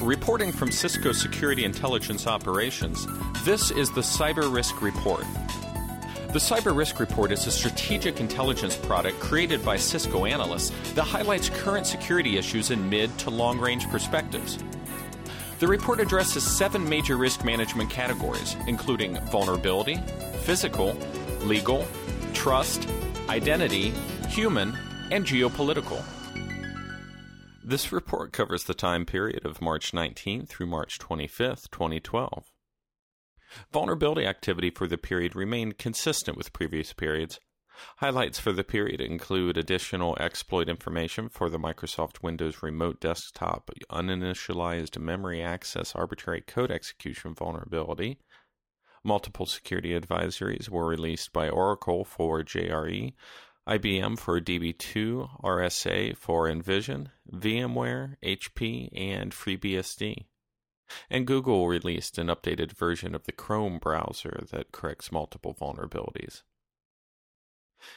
Reporting from Cisco Security Intelligence Operations, this is the Cyber Risk Report. The Cyber Risk Report is a strategic intelligence product created by Cisco analysts that highlights current security issues in mid to long range perspectives. The report addresses seven major risk management categories, including vulnerability, physical, legal, trust, identity, human, and geopolitical. This report covers the time period of March 19 through March 25, 2012. Vulnerability activity for the period remained consistent with previous periods. Highlights for the period include additional exploit information for the Microsoft Windows Remote Desktop uninitialized memory access arbitrary code execution vulnerability. Multiple security advisories were released by Oracle for JRE, IBM for DB2, RSA for Envision, VMware, HP, and FreeBSD. And Google released an updated version of the Chrome browser that corrects multiple vulnerabilities.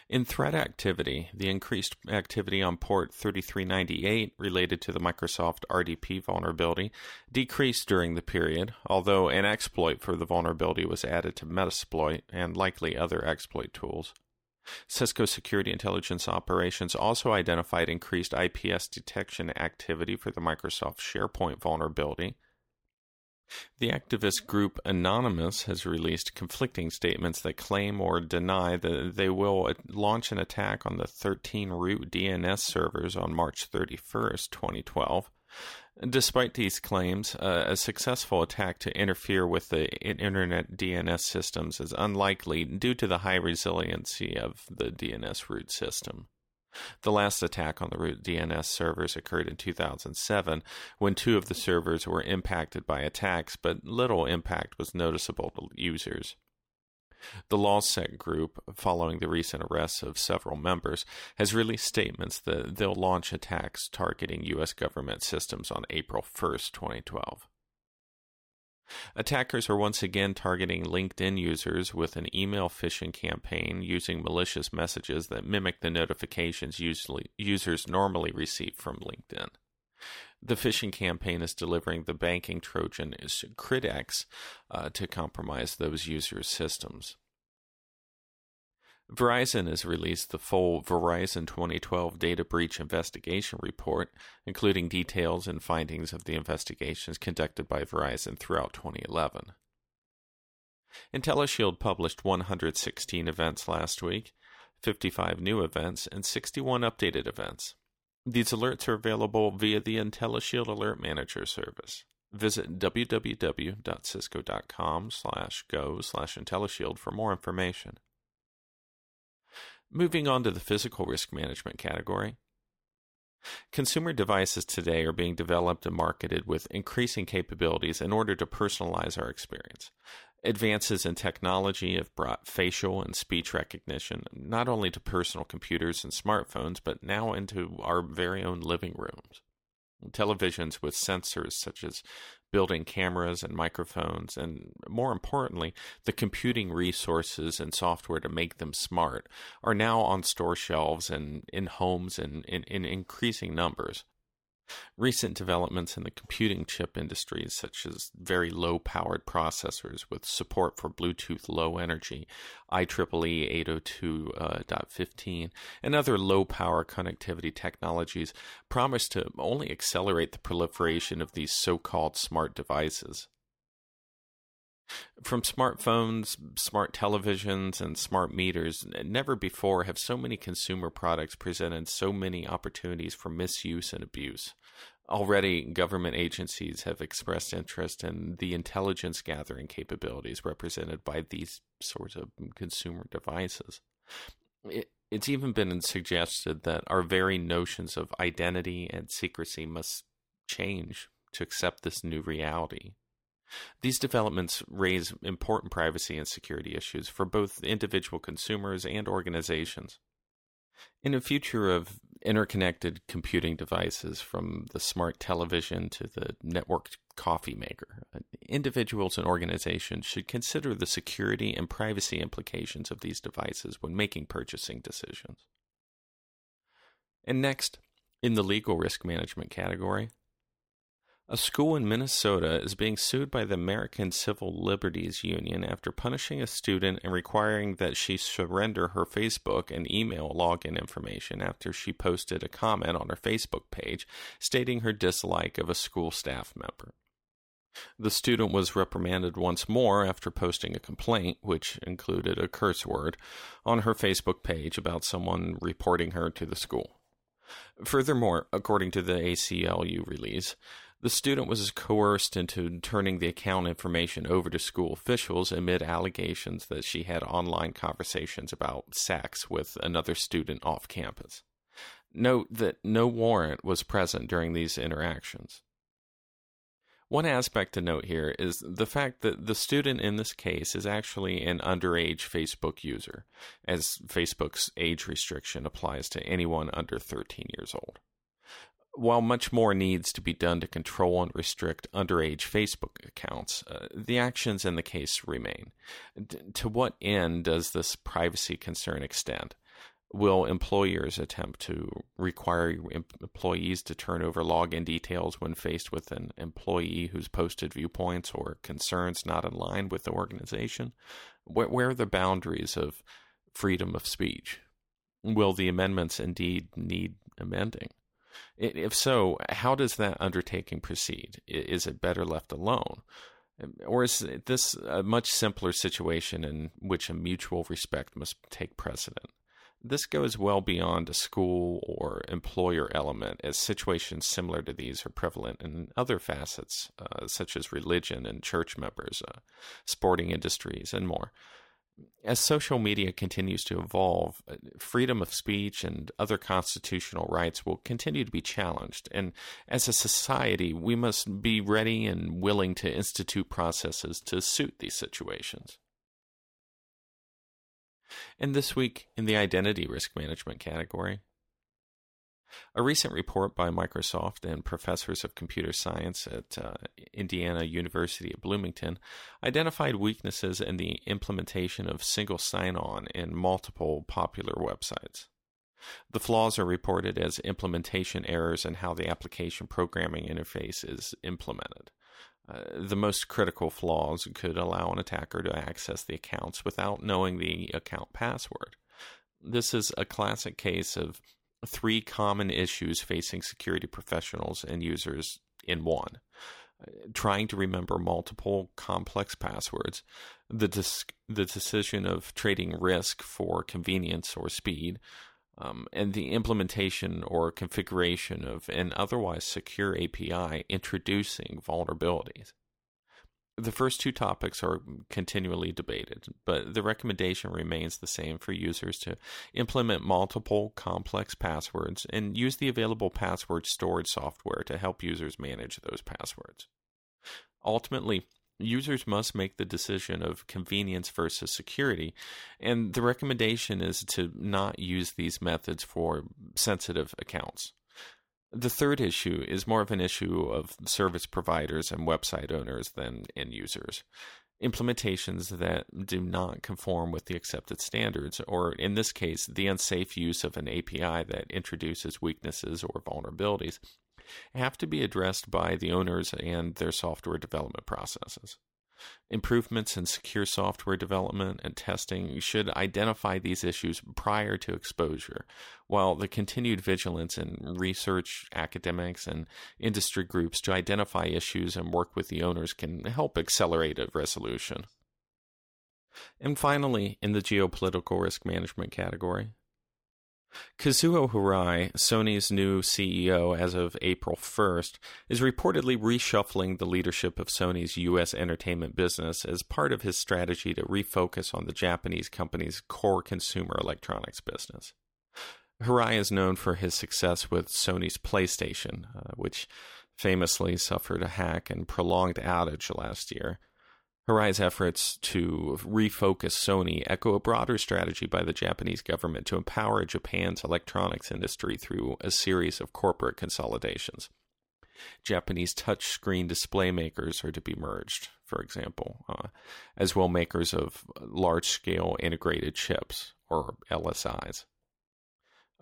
In threat activity, the increased activity on port 3398 related to the Microsoft RDP vulnerability decreased during the period, although an exploit for the vulnerability was added to Metasploit and likely other exploit tools. Cisco Security Intelligence Operations also identified increased IPS detection activity for the Microsoft SharePoint vulnerability, the activist group Anonymous has released conflicting statements that claim or deny that they will launch an attack on the 13 root DNS servers on March 31st, 2012. Despite these claims, uh, a successful attack to interfere with the internet DNS systems is unlikely due to the high resiliency of the DNS root system. The last attack on the root DNS servers occurred in 2007 when two of the servers were impacted by attacks, but little impact was noticeable to users. The LulzSec group, following the recent arrests of several members, has released statements that they'll launch attacks targeting U.S. government systems on April 1, 2012. Attackers are once again targeting LinkedIn users with an email phishing campaign using malicious messages that mimic the notifications usually, users normally receive from LinkedIn. The phishing campaign is delivering the banking Trojan Cridex uh, to compromise those users' systems. Verizon has released the full Verizon 2012 Data Breach Investigation Report, including details and findings of the investigations conducted by Verizon throughout 2011. IntelliShield published 116 events last week, 55 new events, and 61 updated events. These alerts are available via the IntelliShield Alert Manager service. Visit www.cisco.com slash go slash IntelliShield for more information. Moving on to the physical risk management category. Consumer devices today are being developed and marketed with increasing capabilities in order to personalize our experience. Advances in technology have brought facial and speech recognition not only to personal computers and smartphones, but now into our very own living rooms. Televisions with sensors such as building cameras and microphones, and more importantly, the computing resources and software to make them smart are now on store shelves and in homes in, in, in increasing numbers. Recent developments in the computing chip industry, such as very low powered processors with support for Bluetooth Low Energy, IEEE 802.15, uh, and other low power connectivity technologies, promise to only accelerate the proliferation of these so called smart devices. From smartphones, smart televisions, and smart meters, never before have so many consumer products presented so many opportunities for misuse and abuse. Already, government agencies have expressed interest in the intelligence gathering capabilities represented by these sorts of consumer devices. It, it's even been suggested that our very notions of identity and secrecy must change to accept this new reality. These developments raise important privacy and security issues for both individual consumers and organizations. In a future of interconnected computing devices, from the smart television to the networked coffee maker, individuals and organizations should consider the security and privacy implications of these devices when making purchasing decisions. And next, in the legal risk management category, A school in Minnesota is being sued by the American Civil Liberties Union after punishing a student and requiring that she surrender her Facebook and email login information after she posted a comment on her Facebook page stating her dislike of a school staff member. The student was reprimanded once more after posting a complaint, which included a curse word, on her Facebook page about someone reporting her to the school. Furthermore, according to the ACLU release, the student was coerced into turning the account information over to school officials amid allegations that she had online conversations about sex with another student off campus. Note that no warrant was present during these interactions. One aspect to note here is the fact that the student in this case is actually an underage Facebook user, as Facebook's age restriction applies to anyone under 13 years old. While much more needs to be done to control and restrict underage Facebook accounts, uh, the actions in the case remain. D- to what end does this privacy concern extend? Will employers attempt to require employees to turn over login details when faced with an employee who's posted viewpoints or concerns not in line with the organization? Where, where are the boundaries of freedom of speech? Will the amendments indeed need amending? If so, how does that undertaking proceed? Is it better left alone? Or is this a much simpler situation in which a mutual respect must take precedent? This goes well beyond a school or employer element, as situations similar to these are prevalent in other facets, uh, such as religion and church members, uh, sporting industries, and more as social media continues to evolve, uh, freedom of speech and other constitutional rights will continue to be challenged. And as a society, we must be ready and willing to institute processes to suit these situations. And this week, in the identity risk management category, a recent report by Microsoft and professors of computer science at uh, Indiana University at Bloomington identified weaknesses in the implementation of single sign on in multiple popular websites. The flaws are reported as implementation errors in how the application programming interface is implemented. Uh, the most critical flaws could allow an attacker to access the accounts without knowing the account password. This is a classic case of three common issues facing security professionals and users in one trying to remember multiple complex passwords, the, dis- the decision of trading risk for convenience or speed, um, and the implementation or configuration of an otherwise secure API introducing vulnerabilities. The first two topics are continually debated, but the recommendation remains the same for users to implement multiple complex passwords and use the available password storage software to help users manage those passwords. Ultimately, users must make the decision of convenience versus security, and the recommendation is to not use these methods for sensitive accounts. The third issue is more of an issue of service providers and website owners than end users. Implementations that do not conform with the accepted standards, or in this case, the unsafe use of an API that introduces weaknesses or vulnerabilities, have to be addressed by the owners and their software development processes. Improvements in secure software development and testing should identify these issues prior to exposure, while the continued vigilance in research, academics, and industry groups to identify issues and work with the owners can help accelerate a resolution. And finally, in the geopolitical risk management category, Kazuo Hirai, Sony's new CEO as of April 1st, is reportedly reshuffling the leadership of Sony's U.S. entertainment business as part of his strategy to refocus on the Japanese company's core consumer electronics business. Hirai is known for his success with Sony's PlayStation, uh, which famously suffered a hack and prolonged outage last year. Hirai's efforts to refocus Sony echo a broader strategy by the Japanese government to empower Japan's electronics industry through a series of corporate consolidations. Japanese touchscreen display makers are to be merged, for example, uh, as well makers of large scale integrated chips, or LSIs.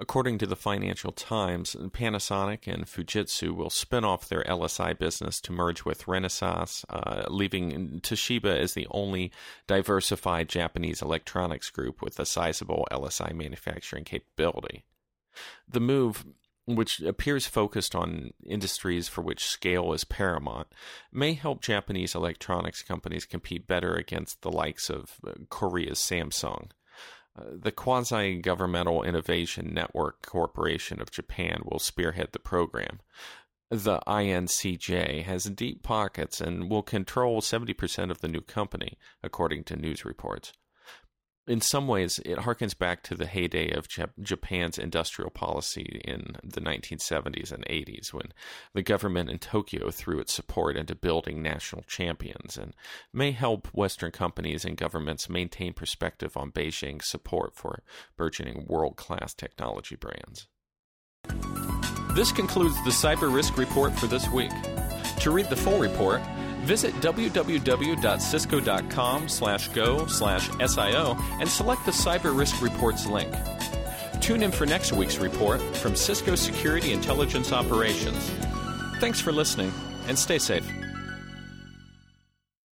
According to the Financial Times, Panasonic and Fujitsu will spin off their LSI business to merge with Renesas, uh, leaving Toshiba as the only diversified Japanese electronics group with a sizable LSI manufacturing capability. The move which appears focused on industries for which scale is paramount, may help Japanese electronics companies compete better against the likes of uh, Korea's Samsung. The Quasi Governmental Innovation Network Corporation of Japan will spearhead the program. The INCJ has deep pockets and will control 70% of the new company, according to news reports in some ways, it harkens back to the heyday of Japan's industrial policy in the 1970s and 80s, when the government in Tokyo threw its support into building national champions, and may help Western companies and governments maintain perspective on Beijing's support for burgeoning world class technology brands. This concludes the Cyber Risk Report for this week. To read the full report, Visit www.cisco.com slash go slash SIO and select the Cyber Risk Reports link. Tune in for next week's report from Cisco Security Intelligence Operations. Thanks for listening and stay safe.